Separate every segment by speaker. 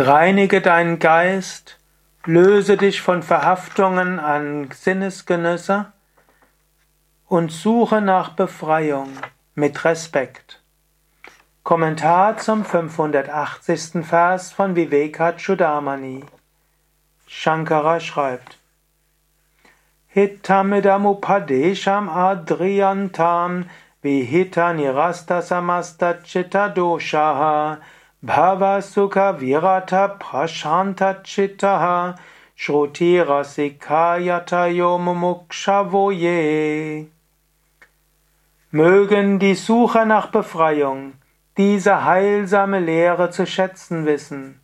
Speaker 1: Reinige deinen Geist, löse dich von Verhaftungen an Sinnesgenüsse und suche nach Befreiung mit Respekt. Kommentar zum 580. Vers von Vivekachudamani. Shankara schreibt Hittamidamupadesham adriyantam vihita nirasta samasta chitta doshaha Bhava Sukha Virata Prashanta Chittaha Shruti Rasikayata Yomumukshavoye. Mögen die Sucher nach Befreiung diese heilsame Lehre zu schätzen wissen.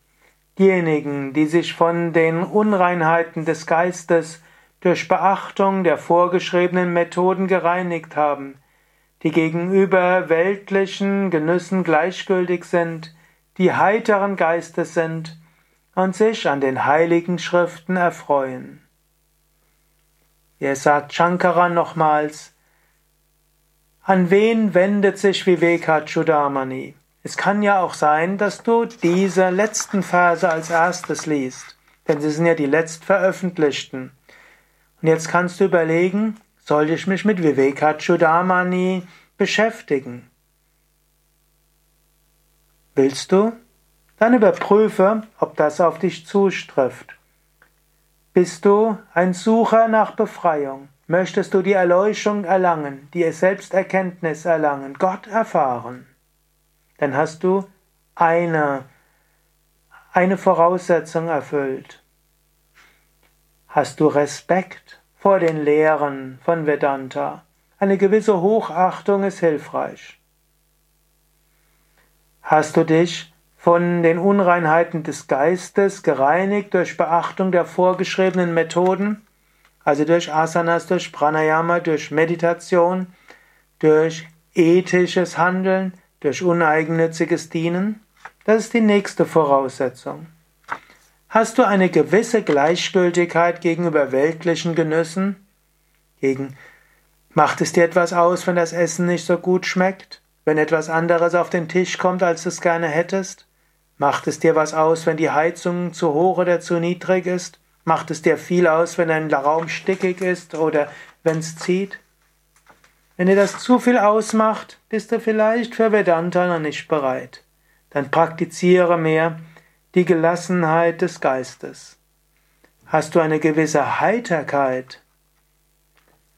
Speaker 1: Diejenigen, die sich von den Unreinheiten des Geistes durch Beachtung der vorgeschriebenen Methoden gereinigt haben, die gegenüber weltlichen Genüssen gleichgültig sind, die heiteren Geistes sind und sich an den heiligen Schriften erfreuen. Er sagt Shankara nochmals, an wen wendet sich Vivekachudamani? Es kann ja auch sein, dass du diese letzten Verse als erstes liest, denn sie sind ja die letztveröffentlichten. Und jetzt kannst du überlegen, soll ich mich mit Vivekachudamani beschäftigen? Willst du? Dann überprüfe, ob das auf dich zustrifft. Bist du ein Sucher nach Befreiung? Möchtest du die Erleuchtung erlangen, die Selbsterkenntnis erlangen, Gott erfahren? Dann hast du eine, eine Voraussetzung erfüllt. Hast du Respekt vor den Lehren von Vedanta? Eine gewisse Hochachtung ist hilfreich. Hast du dich von den Unreinheiten des Geistes gereinigt durch Beachtung der vorgeschriebenen Methoden, also durch Asanas, durch Pranayama, durch Meditation, durch ethisches Handeln, durch uneigennütziges Dienen? Das ist die nächste Voraussetzung. Hast du eine gewisse Gleichgültigkeit gegenüber weltlichen Genüssen? Gegen Macht es dir etwas aus, wenn das Essen nicht so gut schmeckt? Wenn etwas anderes auf den Tisch kommt, als du es gerne hättest? Macht es dir was aus, wenn die Heizung zu hoch oder zu niedrig ist? Macht es dir viel aus, wenn ein Raum stickig ist oder wenn es zieht? Wenn dir das zu viel ausmacht, bist du vielleicht für Vedanta noch nicht bereit. Dann praktiziere mehr die Gelassenheit des Geistes. Hast du eine gewisse Heiterkeit?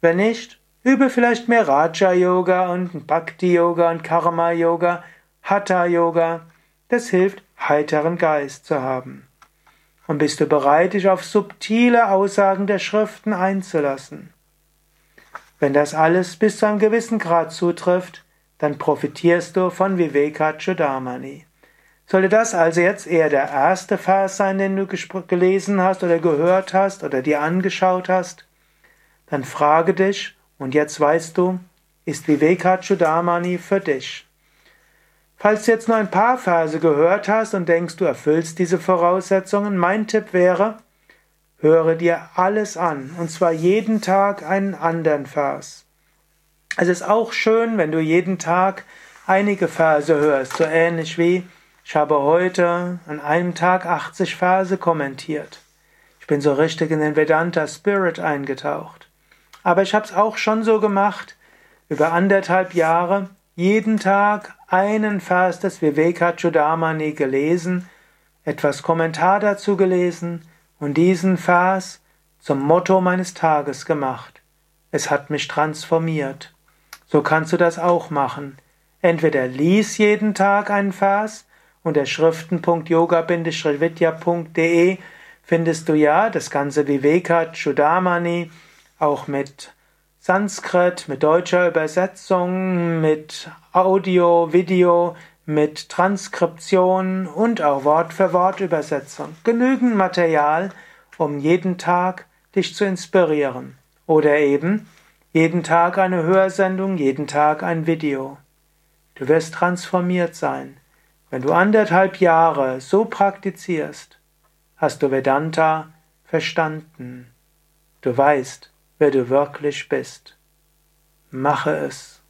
Speaker 1: Wenn nicht, Übe vielleicht mehr Raja-Yoga und Bhakti-Yoga und Karma-Yoga, Hatha-Yoga. Das hilft, heiteren Geist zu haben. Und bist du bereit, dich auf subtile Aussagen der Schriften einzulassen? Wenn das alles bis zu einem gewissen Grad zutrifft, dann profitierst du von Vivekachudamani. Sollte das also jetzt eher der erste Vers sein, den du gelesen hast oder gehört hast oder dir angeschaut hast, dann frage dich, und jetzt weißt du, ist Vivekachudamani für dich. Falls du jetzt nur ein paar Verse gehört hast und denkst, du erfüllst diese Voraussetzungen, mein Tipp wäre, höre dir alles an, und zwar jeden Tag einen anderen Vers. Es ist auch schön, wenn du jeden Tag einige Verse hörst, so ähnlich wie ich habe heute an einem Tag 80 Verse kommentiert. Ich bin so richtig in den Vedanta Spirit eingetaucht. Aber ich habe es auch schon so gemacht, über anderthalb Jahre, jeden Tag einen Vers des Vivekachudamani gelesen, etwas Kommentar dazu gelesen und diesen Vers zum Motto meines Tages gemacht. Es hat mich transformiert. So kannst du das auch machen. Entweder lies jeden Tag einen Vers unter schriften.yoga-vidya.de findest du ja das ganze Vivekachudamani auch mit Sanskrit, mit deutscher Übersetzung, mit Audio, Video, mit Transkription und auch Wort für Wort Übersetzung. Genügend Material, um jeden Tag dich zu inspirieren. Oder eben jeden Tag eine Hörsendung, jeden Tag ein Video. Du wirst transformiert sein. Wenn du anderthalb Jahre so praktizierst, hast du Vedanta verstanden. Du weißt, wer du wirklich bist. Mache es.